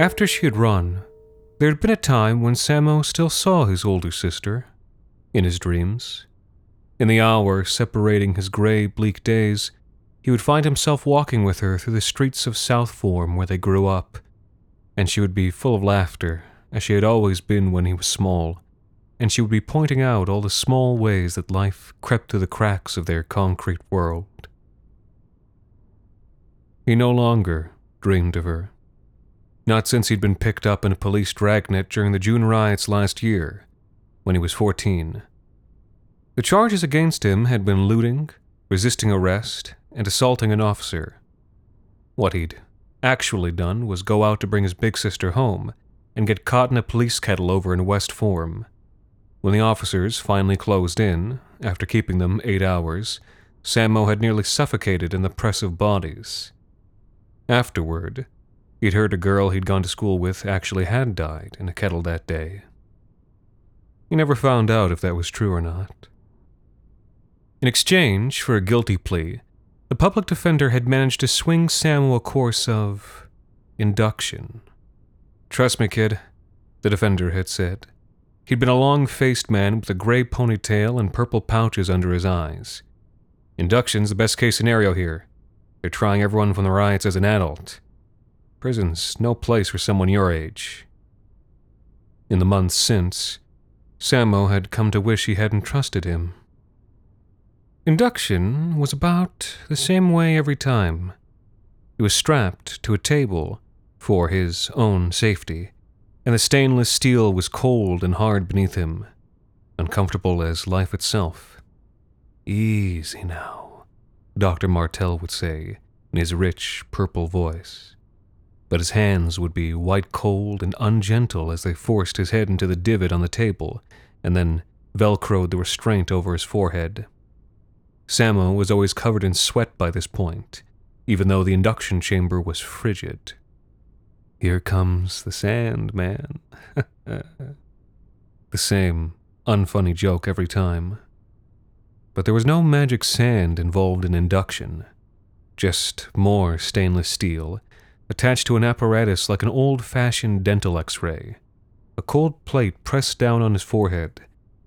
After she had run, there had been a time when Samo still saw his older sister, in his dreams. In the hour separating his gray, bleak days, he would find himself walking with her through the streets of South Form where they grew up, and she would be full of laughter, as she had always been when he was small, and she would be pointing out all the small ways that life crept through the cracks of their concrete world. He no longer dreamed of her not since he'd been picked up in a police dragnet during the June riots last year, when he was 14. The charges against him had been looting, resisting arrest, and assaulting an officer. What he'd actually done was go out to bring his big sister home and get caught in a police kettle over in West Form. When the officers finally closed in, after keeping them eight hours, Samo had nearly suffocated in the press of bodies. Afterward, He'd heard a girl he'd gone to school with actually had died in a kettle that day. He never found out if that was true or not. In exchange for a guilty plea, the public defender had managed to swing Samo a course of induction. Trust me, kid, the defender had said. He'd been a long faced man with a gray ponytail and purple pouches under his eyes. Induction's the best case scenario here. They're trying everyone from the riots as an adult. Prison's no place for someone your age. In the months since, Samo had come to wish he hadn't trusted him. Induction was about the same way every time. He was strapped to a table for his own safety, and the stainless steel was cold and hard beneath him, uncomfortable as life itself. Easy now, Dr. Martel would say in his rich purple voice but his hands would be white cold and ungentle as they forced his head into the divot on the table and then velcroed the restraint over his forehead. Samo was always covered in sweat by this point, even though the induction chamber was frigid. Here comes the sand, man. the same unfunny joke every time. But there was no magic sand involved in induction, just more stainless steel attached to an apparatus like an old fashioned dental x ray. A cold plate pressed down on his forehead,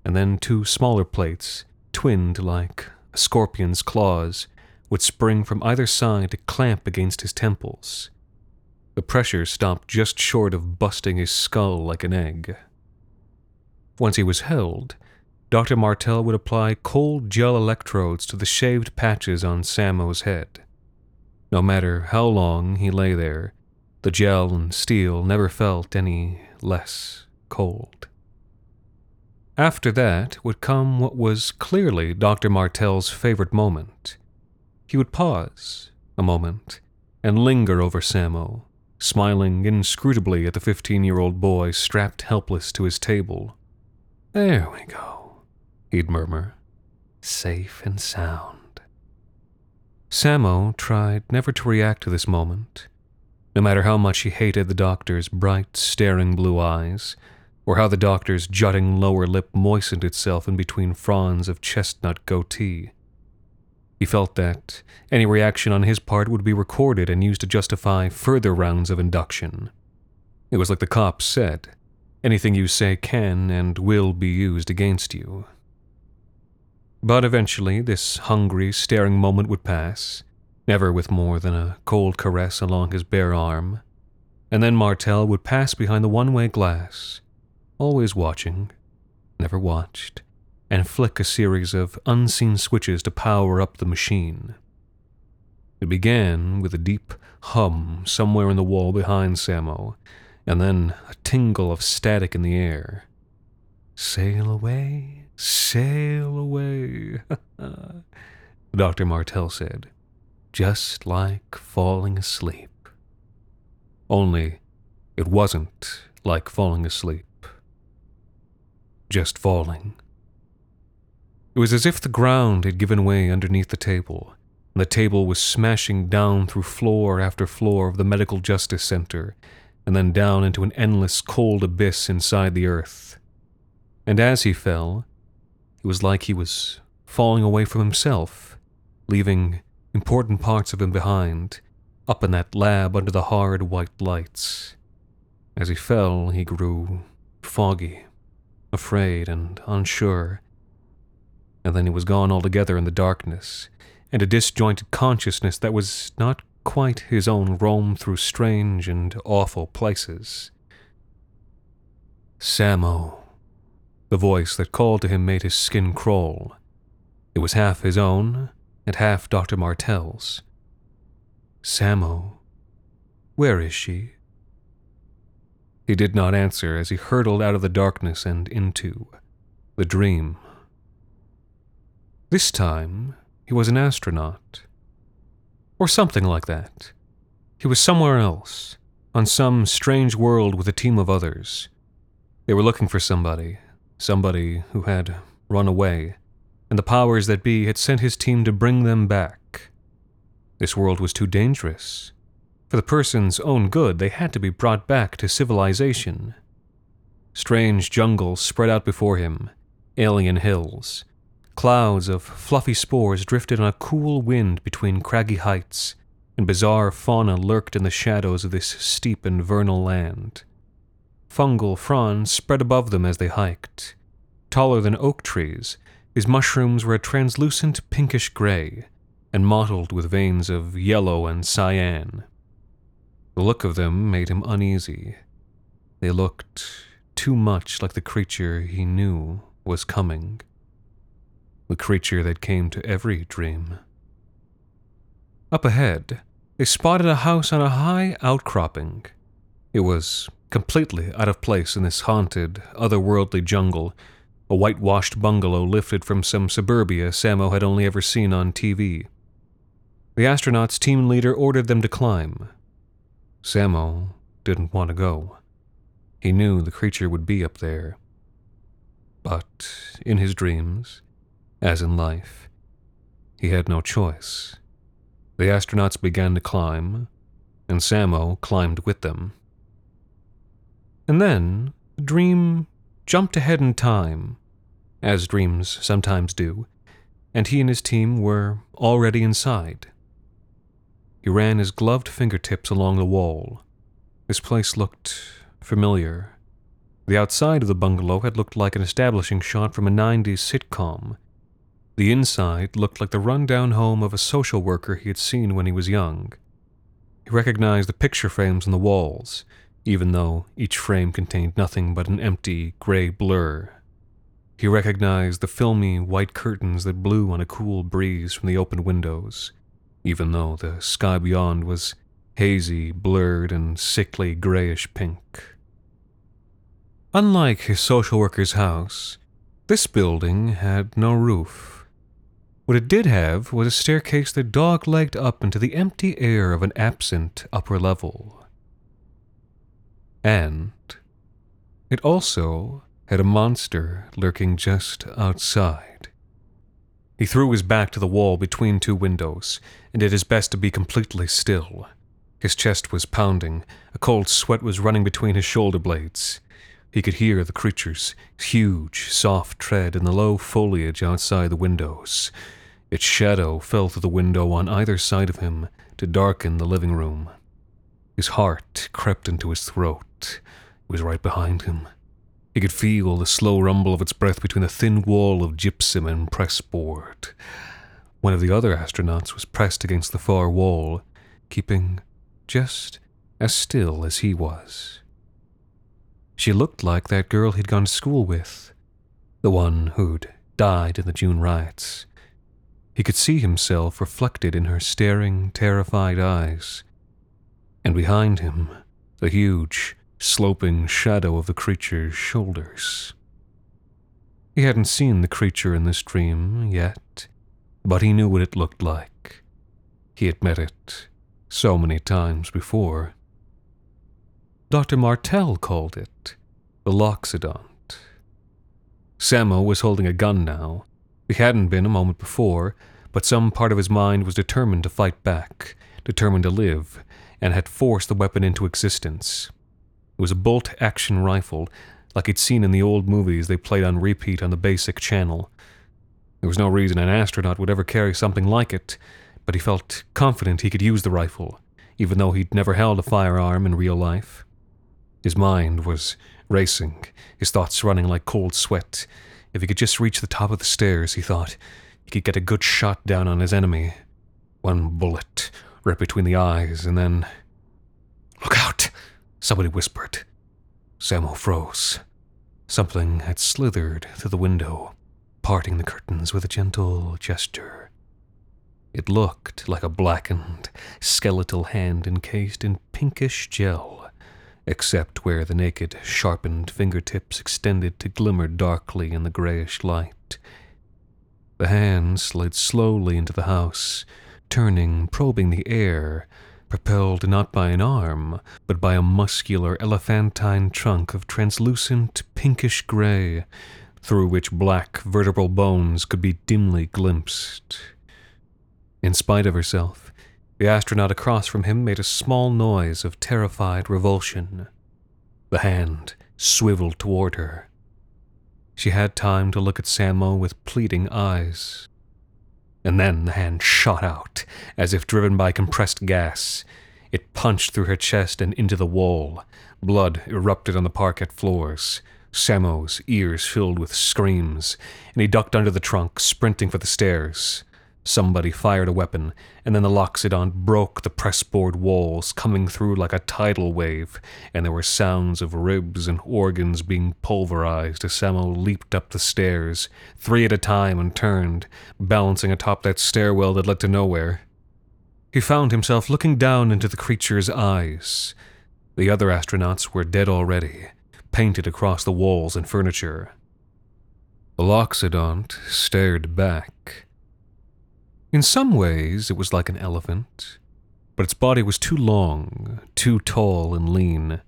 and then two smaller plates, twinned like a scorpion's claws, would spring from either side to clamp against his temples. The pressure stopped just short of busting his skull like an egg. Once he was held, Dr. Martel would apply cold gel electrodes to the shaved patches on Samo's head. No matter how long he lay there, the gel and steel never felt any less cold. After that would come what was clearly Dr. Martel's favorite moment. He would pause a moment and linger over Samo, smiling inscrutably at the fifteen year old boy strapped helpless to his table. There we go, he'd murmur, safe and sound. Samo tried never to react to this moment, no matter how much he hated the doctor's bright, staring blue eyes, or how the doctor's jutting lower lip moistened itself in between fronds of chestnut goatee. He felt that any reaction on his part would be recorded and used to justify further rounds of induction. It was like the cops said anything you say can and will be used against you. But eventually, this hungry, staring moment would pass, never with more than a cold caress along his bare arm. And then Martel would pass behind the one way glass, always watching, never watched, and flick a series of unseen switches to power up the machine. It began with a deep hum somewhere in the wall behind Samo, and then a tingle of static in the air. Sail away, sail away, Dr. Martel said, just like falling asleep. Only it wasn't like falling asleep, just falling. It was as if the ground had given way underneath the table, and the table was smashing down through floor after floor of the Medical Justice Center, and then down into an endless cold abyss inside the earth. And as he fell, it was like he was falling away from himself, leaving important parts of him behind, up in that lab under the hard white lights. As he fell, he grew foggy, afraid, and unsure. And then he was gone altogether in the darkness, and a disjointed consciousness that was not quite his own roamed through strange and awful places. Samo. The voice that called to him made his skin crawl. It was half his own and half Dr. Martel's. Samo. Where is she? He did not answer as he hurtled out of the darkness and into the dream. This time, he was an astronaut. Or something like that. He was somewhere else, on some strange world with a team of others. They were looking for somebody, somebody who had run away, and the powers that be had sent his team to bring them back. This world was too dangerous. For the person's own good, they had to be brought back to civilization. Strange jungles spread out before him, alien hills. Clouds of fluffy spores drifted on a cool wind between craggy heights, and bizarre fauna lurked in the shadows of this steep and vernal land. Fungal fronds spread above them as they hiked. Taller than oak trees, these mushrooms were a translucent pinkish gray, and mottled with veins of yellow and cyan. The look of them made him uneasy. They looked too much like the creature he knew was coming. The creature that came to every dream. Up ahead, they spotted a house on a high outcropping. It was completely out of place in this haunted, otherworldly jungle a whitewashed bungalow lifted from some suburbia Samo had only ever seen on TV. The astronauts' team leader ordered them to climb. Samo didn't want to go. He knew the creature would be up there. But in his dreams, as in life, he had no choice. The astronauts began to climb, and Samo climbed with them. And then the dream jumped ahead in time, as dreams sometimes do, and he and his team were already inside. He ran his gloved fingertips along the wall. This place looked familiar. The outside of the bungalow had looked like an establishing shot from a 90s sitcom. The inside looked like the rundown home of a social worker he had seen when he was young. He recognized the picture frames on the walls, even though each frame contained nothing but an empty, gray blur. He recognized the filmy white curtains that blew on a cool breeze from the open windows, even though the sky beyond was hazy, blurred, and sickly grayish pink. Unlike his social worker's house, this building had no roof. What it did have was a staircase that dog legged up into the empty air of an absent upper level. And it also had a monster lurking just outside. He threw his back to the wall between two windows and did his best to be completely still. His chest was pounding, a cold sweat was running between his shoulder blades. He could hear the creature's huge, soft tread in the low foliage outside the windows. Its shadow fell through the window on either side of him to darken the living room. His heart crept into his throat. It was right behind him. He could feel the slow rumble of its breath between the thin wall of gypsum and pressboard. One of the other astronauts was pressed against the far wall, keeping just as still as he was. She looked like that girl he'd gone to school with, the one who'd died in the June riots. He could see himself reflected in her staring, terrified eyes, and behind him, the huge, sloping shadow of the creature's shoulders. He hadn't seen the creature in this dream yet, but he knew what it looked like. He had met it so many times before. Dr. Martel called it the Loxodont. Samo was holding a gun now. He hadn't been a moment before, but some part of his mind was determined to fight back, determined to live, and had forced the weapon into existence. It was a bolt action rifle, like he'd seen in the old movies they played on repeat on the basic channel. There was no reason an astronaut would ever carry something like it, but he felt confident he could use the rifle, even though he'd never held a firearm in real life. His mind was racing, his thoughts running like cold sweat. If he could just reach the top of the stairs, he thought, he could get a good shot down on his enemy. One bullet, right between the eyes, and then. Look out! Somebody whispered. Samo froze. Something had slithered through the window, parting the curtains with a gentle gesture. It looked like a blackened, skeletal hand encased in pinkish gel, except where the naked, sharpened fingertips extended to glimmer darkly in the grayish light. The hand slid slowly into the house, turning, probing the air, propelled not by an arm, but by a muscular elephantine trunk of translucent pinkish gray, through which black vertebral bones could be dimly glimpsed. In spite of herself, the astronaut across from him made a small noise of terrified revulsion. The hand swiveled toward her. She had time to look at Samo with pleading eyes. And then the hand shot out, as if driven by compressed gas. It punched through her chest and into the wall. Blood erupted on the parquet floors. Samo's ears filled with screams, and he ducked under the trunk, sprinting for the stairs. Somebody fired a weapon, and then the Loxodont broke the pressboard walls, coming through like a tidal wave, and there were sounds of ribs and organs being pulverized as Samo leaped up the stairs, three at a time, and turned, balancing atop that stairwell that led to nowhere. He found himself looking down into the creature's eyes. The other astronauts were dead already, painted across the walls and furniture. The Loxodont stared back. In some ways, it was like an elephant, but its body was too long, too tall and lean.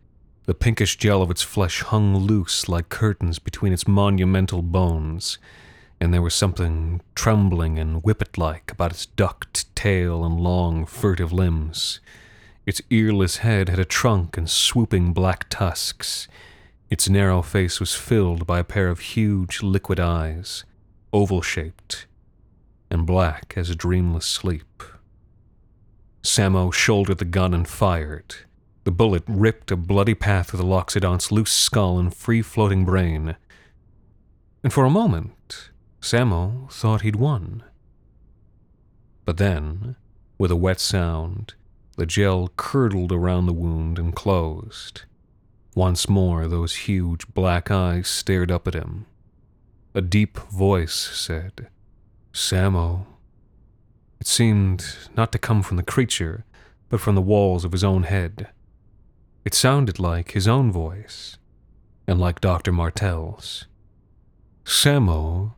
The pinkish gel of its flesh hung loose like curtains between its monumental bones, and there was something trembling and whippet like about its ducked tail and long, furtive limbs. Its earless head had a trunk and swooping black tusks. Its narrow face was filled by a pair of huge liquid eyes, oval shaped and black as dreamless sleep. Samo shouldered the gun and fired. The bullet ripped a bloody path through the Loxodont's loose skull and free floating brain. And for a moment, Samo thought he'd won. But then, with a wet sound, the gel curdled around the wound and closed. Once more, those huge black eyes stared up at him. A deep voice said, Samo. It seemed not to come from the creature, but from the walls of his own head. It sounded like his own voice, and like Dr. Martel's. Samo,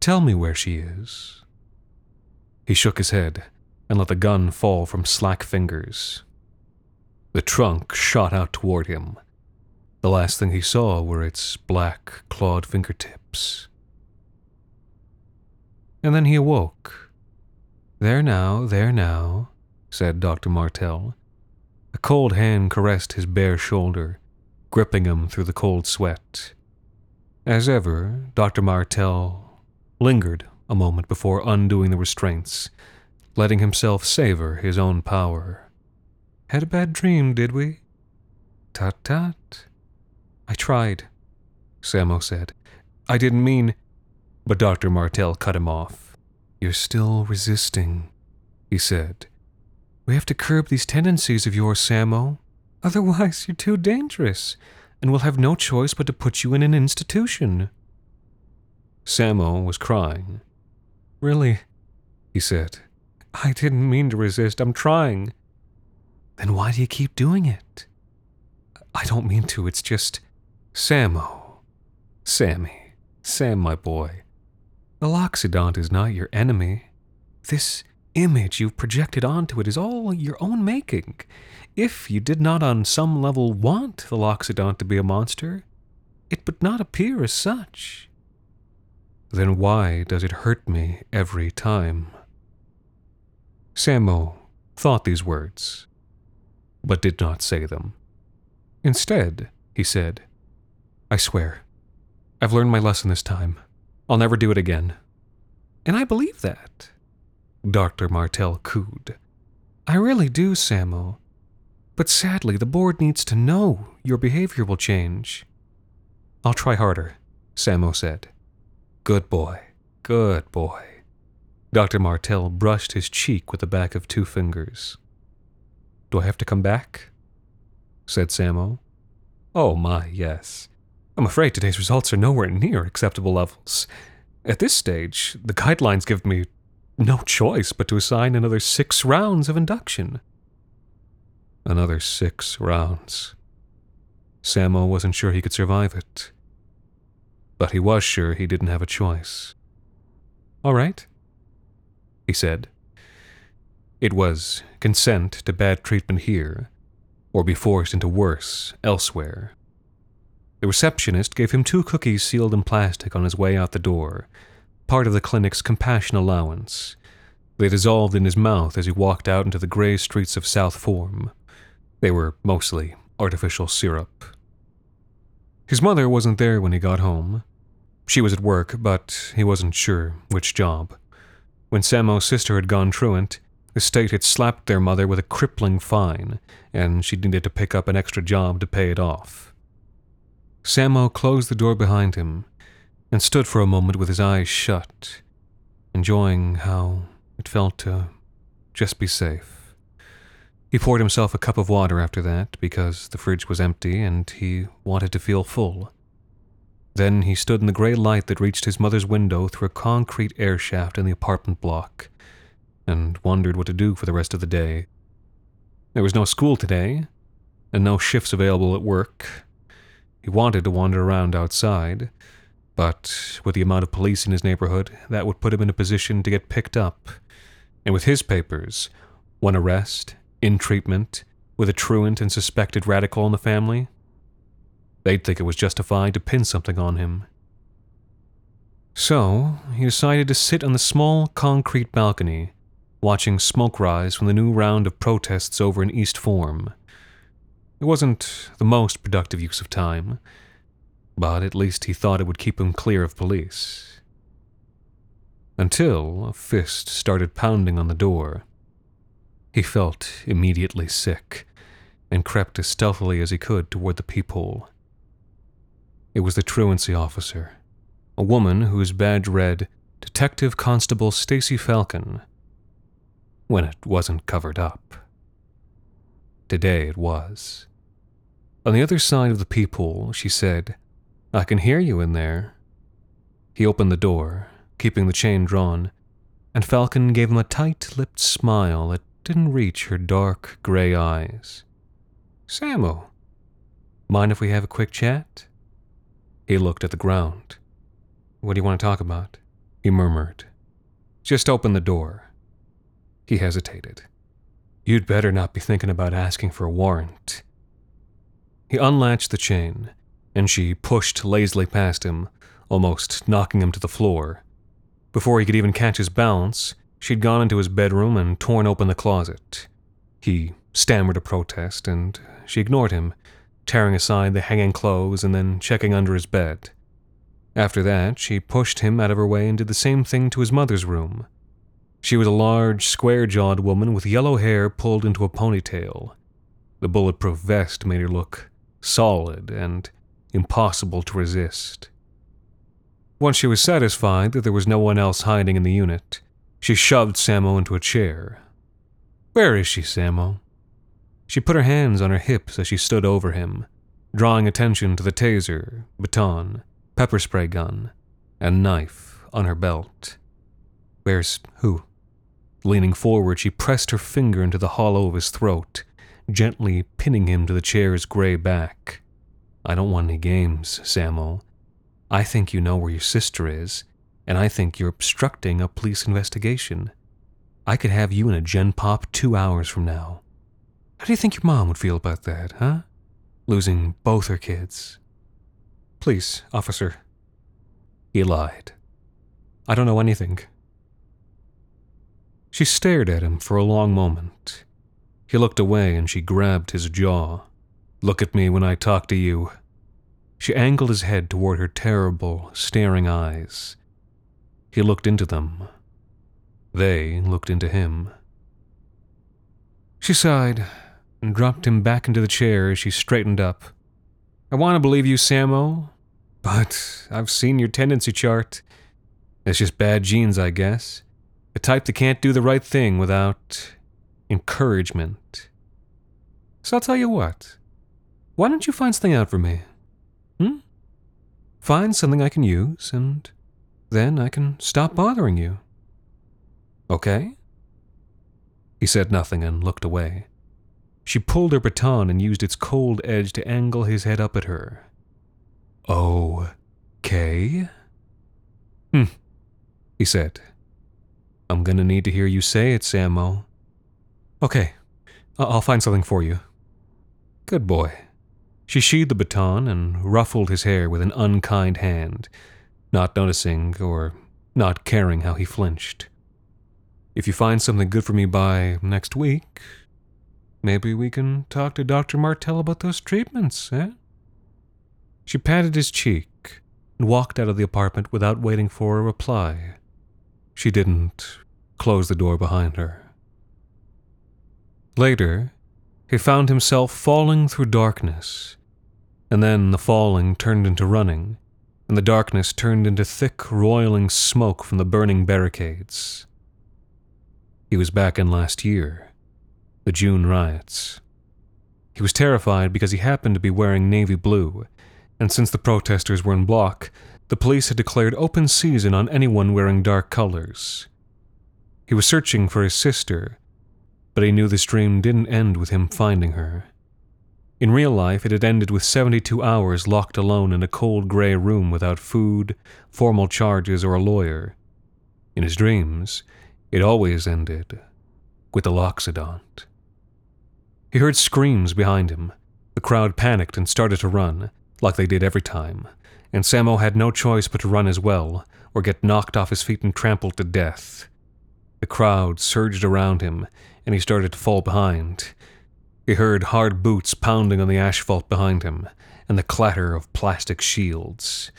tell me where she is. He shook his head and let the gun fall from slack fingers. The trunk shot out toward him. The last thing he saw were its black, clawed fingertips. And then he awoke. There now, there now, said Dr. Martel. A cold hand caressed his bare shoulder, gripping him through the cold sweat. As ever, Dr. Martel lingered a moment before undoing the restraints, letting himself savor his own power. Had a bad dream, did we? Tut tut. I tried, Samo said. I didn't mean. But Dr. Martel cut him off. You're still resisting, he said. We have to curb these tendencies of yours, Samo. Otherwise, you're too dangerous, and we'll have no choice but to put you in an institution. Samo was crying. Really? He said. I didn't mean to resist. I'm trying. Then why do you keep doing it? I don't mean to. It's just. Samo. Sammy. Sam, my boy. The Loxodont is not your enemy. This image you've projected onto it is all your own making. If you did not on some level want the Loxodont to be a monster, it would not appear as such. Then why does it hurt me every time? Samo thought these words, but did not say them. Instead, he said, I swear, I've learned my lesson this time. I'll never do it again. And I believe that. Dr. Martel cooed. I really do, Samo. But sadly, the board needs to know your behavior will change. I'll try harder, Samo said. Good boy, good boy. Dr. Martel brushed his cheek with the back of two fingers. Do I have to come back? said Samo. Oh my, yes. I'm afraid today's results are nowhere near acceptable levels. At this stage, the guidelines give me no choice but to assign another six rounds of induction. Another six rounds. Samo wasn't sure he could survive it. But he was sure he didn't have a choice. All right, he said. It was consent to bad treatment here, or be forced into worse elsewhere. The receptionist gave him two cookies sealed in plastic on his way out the door, part of the clinic's compassion allowance. They dissolved in his mouth as he walked out into the gray streets of South Form. They were mostly artificial syrup. His mother wasn't there when he got home. She was at work, but he wasn't sure which job. When Samo's sister had gone truant, the state had slapped their mother with a crippling fine, and she needed to pick up an extra job to pay it off. Samo closed the door behind him and stood for a moment with his eyes shut, enjoying how it felt to just be safe. He poured himself a cup of water after that because the fridge was empty and he wanted to feel full. Then he stood in the gray light that reached his mother's window through a concrete air shaft in the apartment block and wondered what to do for the rest of the day. There was no school today, and no shifts available at work, he wanted to wander around outside, but with the amount of police in his neighborhood, that would put him in a position to get picked up. And with his papers, one arrest, in treatment, with a truant and suspected radical in the family, they'd think it was justified to pin something on him. So, he decided to sit on the small concrete balcony, watching smoke rise from the new round of protests over in East Form. It wasn't the most productive use of time, but at least he thought it would keep him clear of police. Until a fist started pounding on the door. He felt immediately sick and crept as stealthily as he could toward the peephole. It was the truancy officer, a woman whose badge read Detective Constable Stacy Falcon, when it wasn't covered up. Today it was. On the other side of the peephole, she said, I can hear you in there. He opened the door, keeping the chain drawn, and Falcon gave him a tight lipped smile that didn't reach her dark gray eyes. Samo, mind if we have a quick chat? He looked at the ground. What do you want to talk about? He murmured. Just open the door. He hesitated. You'd better not be thinking about asking for a warrant. He unlatched the chain, and she pushed lazily past him, almost knocking him to the floor. Before he could even catch his balance, she'd gone into his bedroom and torn open the closet. He stammered a protest, and she ignored him, tearing aside the hanging clothes and then checking under his bed. After that, she pushed him out of her way and did the same thing to his mother's room. She was a large, square jawed woman with yellow hair pulled into a ponytail. The bulletproof vest made her look solid and impossible to resist. Once she was satisfied that there was no one else hiding in the unit, She shoved Samo into a chair. Where is she, Samo? She put her hands on her hips as she stood over him, drawing attention to the taser, baton, pepper spray gun, and knife on her belt. Where's who? Leaning forward, she pressed her finger into the hollow of his throat, gently pinning him to the chair's gray back. I don't want any games, Samo. I think you know where your sister is, and I think you're obstructing a police investigation. I could have you in a gen pop two hours from now. How do you think your mom would feel about that, huh? Losing both her kids. Please, officer. He lied. I don't know anything. She stared at him for a long moment. He looked away and she grabbed his jaw. Look at me when I talk to you. She angled his head toward her terrible, staring eyes. He looked into them. They looked into him. She sighed and dropped him back into the chair as she straightened up. I want to believe you, Samo, but I've seen your tendency chart. It's just bad genes, I guess. The type that can't do the right thing without encouragement. So I'll tell you what. Why don't you find something out for me? Hmm? Find something I can use, and then I can stop bothering you. Okay? He said nothing and looked away. She pulled her baton and used its cold edge to angle his head up at her. Okay? Hmm, he said. I'm gonna need to hear you say it, Samo. Okay, I'll find something for you. Good boy. She sheathed the baton and ruffled his hair with an unkind hand, not noticing or not caring how he flinched. If you find something good for me by next week, maybe we can talk to Dr. Martel about those treatments, eh? She patted his cheek and walked out of the apartment without waiting for a reply. She didn't close the door behind her. Later, he found himself falling through darkness, and then the falling turned into running, and the darkness turned into thick, roiling smoke from the burning barricades. He was back in last year, the June riots. He was terrified because he happened to be wearing navy blue, and since the protesters were in block, the police had declared open season on anyone wearing dark colors. He was searching for his sister, but he knew this dream didn't end with him finding her. In real life, it had ended with 72 hours locked alone in a cold gray room without food, formal charges, or a lawyer. In his dreams, it always ended with the loxodont. He heard screams behind him. The crowd panicked and started to run, like they did every time, and Samo had no choice but to run as well, or get knocked off his feet and trampled to death. The crowd surged around him, and he started to fall behind. He heard hard boots pounding on the asphalt behind him, and the clatter of plastic shields.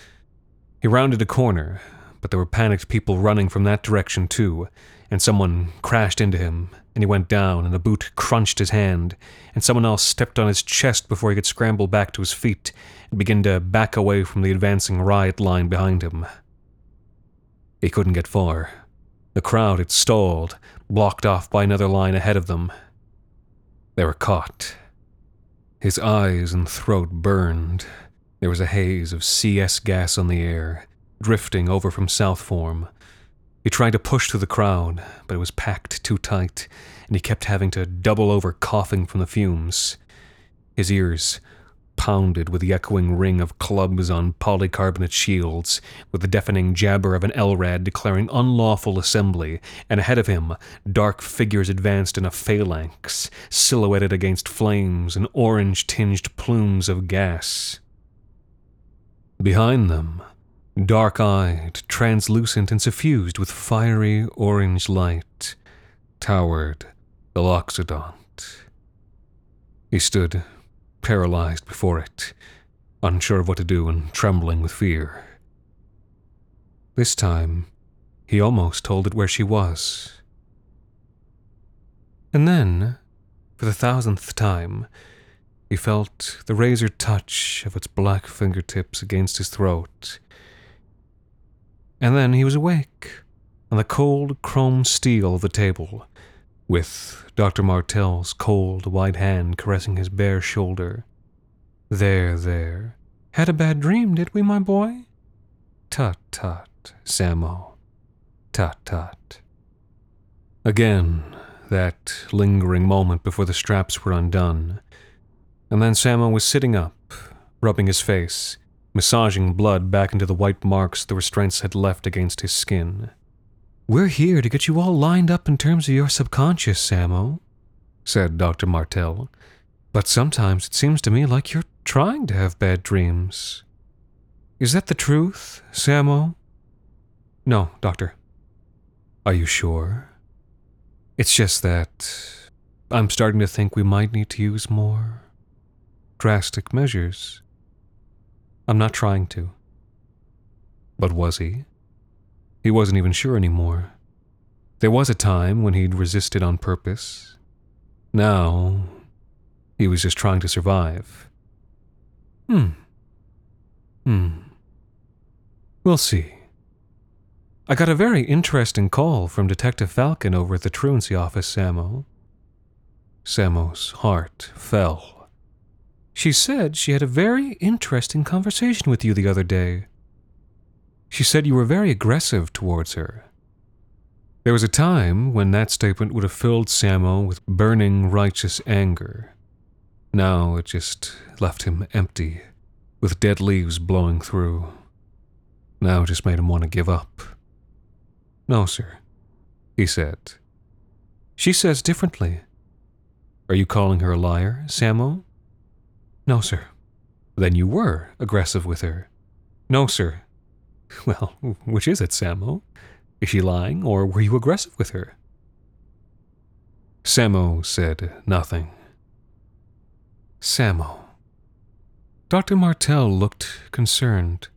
He rounded a corner, but there were panicked people running from that direction too, and someone crashed into him, and he went down, and a boot crunched his hand, and someone else stepped on his chest before he could scramble back to his feet and begin to back away from the advancing riot line behind him. He couldn't get far. The crowd had stalled, blocked off by another line ahead of them. They were caught. His eyes and throat burned. There was a haze of CS gas on the air, drifting over from South Form. He tried to push through the crowd, but it was packed too tight, and he kept having to double over coughing from the fumes. His ears pounded with the echoing ring of clubs on polycarbonate shields, with the deafening jabber of an LRAD declaring unlawful assembly, and ahead of him, dark figures advanced in a phalanx, silhouetted against flames and orange tinged plumes of gas. Behind them, dark eyed, translucent, and suffused with fiery orange light, towered the Loxodont. He stood paralyzed before it, unsure of what to do and trembling with fear. This time, he almost told it where she was. And then, for the thousandth time, he felt the razor touch of its black fingertips against his throat. And then he was awake, on the cold chrome steel of the table, with Dr. Martel's cold white hand caressing his bare shoulder. There, there. Had a bad dream, did we, my boy? Tut, tut, Samo. Tut, tut. Again, that lingering moment before the straps were undone. And then Samo was sitting up, rubbing his face, massaging blood back into the white marks the restraints had left against his skin. We're here to get you all lined up in terms of your subconscious, Samo, said Dr. Martel. But sometimes it seems to me like you're trying to have bad dreams. Is that the truth, Samo? No, Doctor. Are you sure? It's just that I'm starting to think we might need to use more drastic measures. I'm not trying to. But was he? He wasn't even sure anymore. There was a time when he'd resisted on purpose. Now, he was just trying to survive. Hmm. Hmm. We'll see. I got a very interesting call from Detective Falcon over at the truancy office, Samo. Samo's heart fell. She said she had a very interesting conversation with you the other day. She said you were very aggressive towards her. There was a time when that statement would have filled Samo with burning righteous anger. Now it just left him empty, with dead leaves blowing through. Now it just made him want to give up. No, sir, he said. She says differently. Are you calling her a liar, Samo? No, sir. Then you were aggressive with her. No, sir. Well, which is it, Samo? Is she lying, or were you aggressive with her? Samo said nothing. Samo. Dr. Martel looked concerned.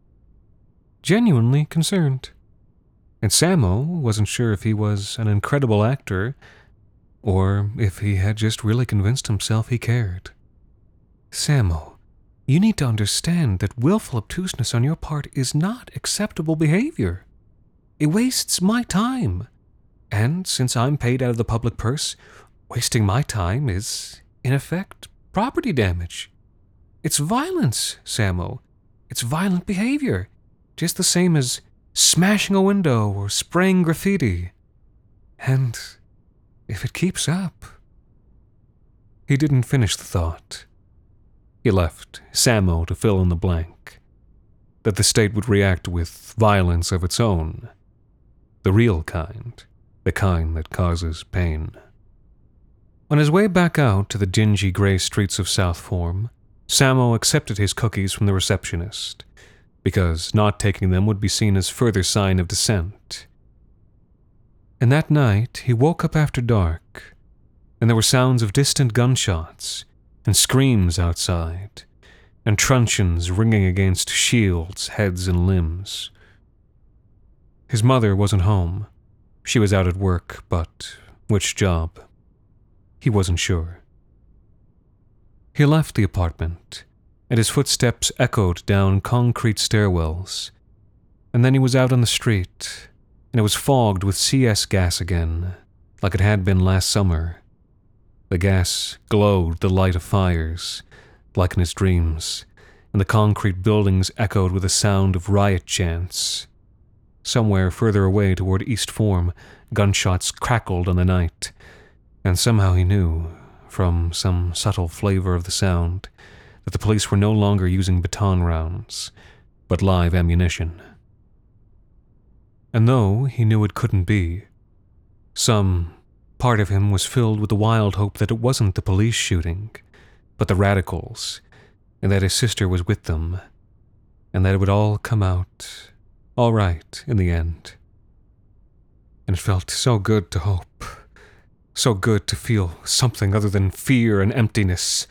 Genuinely concerned. And Samo wasn't sure if he was an incredible actor or if he had just really convinced himself he cared. Samo, you need to understand that willful obtuseness on your part is not acceptable behavior. It wastes my time. And since I'm paid out of the public purse, wasting my time is, in effect, property damage. It's violence, Samo. It's violent behavior, just the same as smashing a window or spraying graffiti. And if it keeps up. He didn't finish the thought. He left Samo to fill in the blank. That the state would react with violence of its own. The real kind. The kind that causes pain. On his way back out to the dingy gray streets of South Form, Samo accepted his cookies from the receptionist, because not taking them would be seen as further sign of dissent. And that night he woke up after dark, and there were sounds of distant gunshots and screams outside, and truncheons ringing against shields, heads, and limbs. His mother wasn't home. She was out at work, but which job? He wasn't sure. He left the apartment, and his footsteps echoed down concrete stairwells. And then he was out on the street, and it was fogged with CS gas again, like it had been last summer. The gas glowed the light of fires, like in his dreams, and the concrete buildings echoed with the sound of riot chants. Somewhere further away toward East Form, gunshots crackled on the night, and somehow he knew, from some subtle flavor of the sound, that the police were no longer using baton rounds, but live ammunition. And though he knew it couldn't be, some Part of him was filled with the wild hope that it wasn't the police shooting, but the radicals, and that his sister was with them, and that it would all come out all right in the end. And it felt so good to hope, so good to feel something other than fear and emptiness,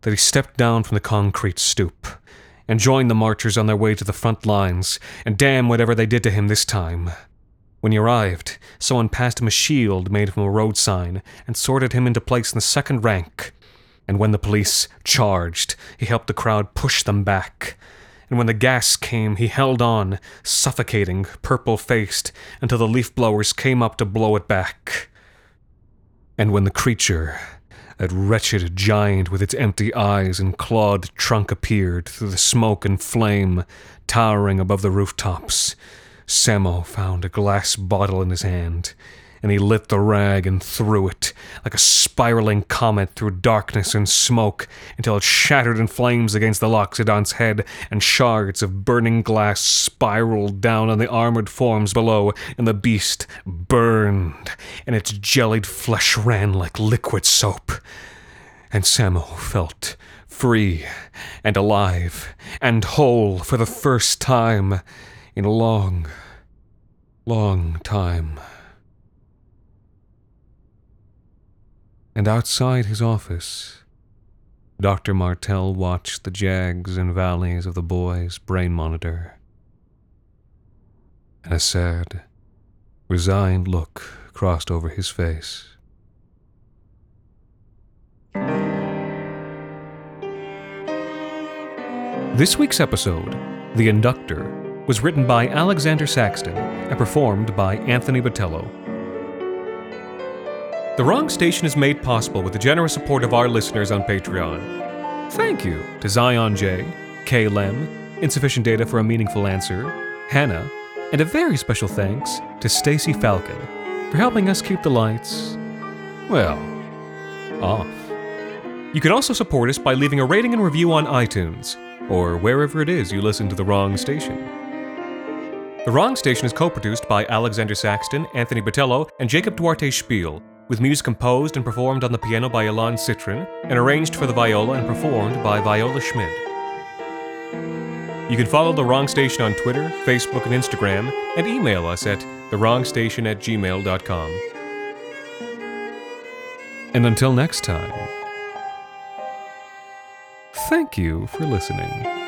that he stepped down from the concrete stoop and joined the marchers on their way to the front lines, and damn whatever they did to him this time. When he arrived, someone passed him a shield made from a road sign and sorted him into place in the second rank. And when the police charged, he helped the crowd push them back. and when the gas came, he held on, suffocating, purple faced, until the leaf blowers came up to blow it back. And when the creature, that wretched giant with its empty eyes and clawed trunk appeared through the smoke and flame, towering above the rooftops, Samo found a glass bottle in his hand, and he lit the rag and threw it, like a spiraling comet through darkness and smoke, until it shattered in flames against the Loxodon's head, and shards of burning glass spiraled down on the armored forms below, and the beast burned, and its jellied flesh ran like liquid soap. And Samo felt free and alive and whole for the first time in a long, long time. And outside his office, Dr. Martel watched the jags and valleys of the boy's brain monitor. And a sad, resigned look crossed over his face. This week's episode, The Inductor, was written by Alexander Saxton and performed by Anthony Botello. The Wrong Station is made possible with the generous support of our listeners on Patreon. Thank you to Zion J, K Lem, Insufficient Data for a Meaningful Answer, Hannah, and a very special thanks to Stacy Falcon for helping us keep the lights, well, off. You can also support us by leaving a rating and review on iTunes or wherever it is you listen to The Wrong Station. The Wrong Station is co produced by Alexander Saxton, Anthony Botello, and Jacob Duarte Spiel, with music composed and performed on the piano by Ilan Citrin, and arranged for the viola and performed by Viola Schmidt. You can follow The Wrong Station on Twitter, Facebook, and Instagram, and email us at thewrongstation at gmail.com. And until next time, thank you for listening.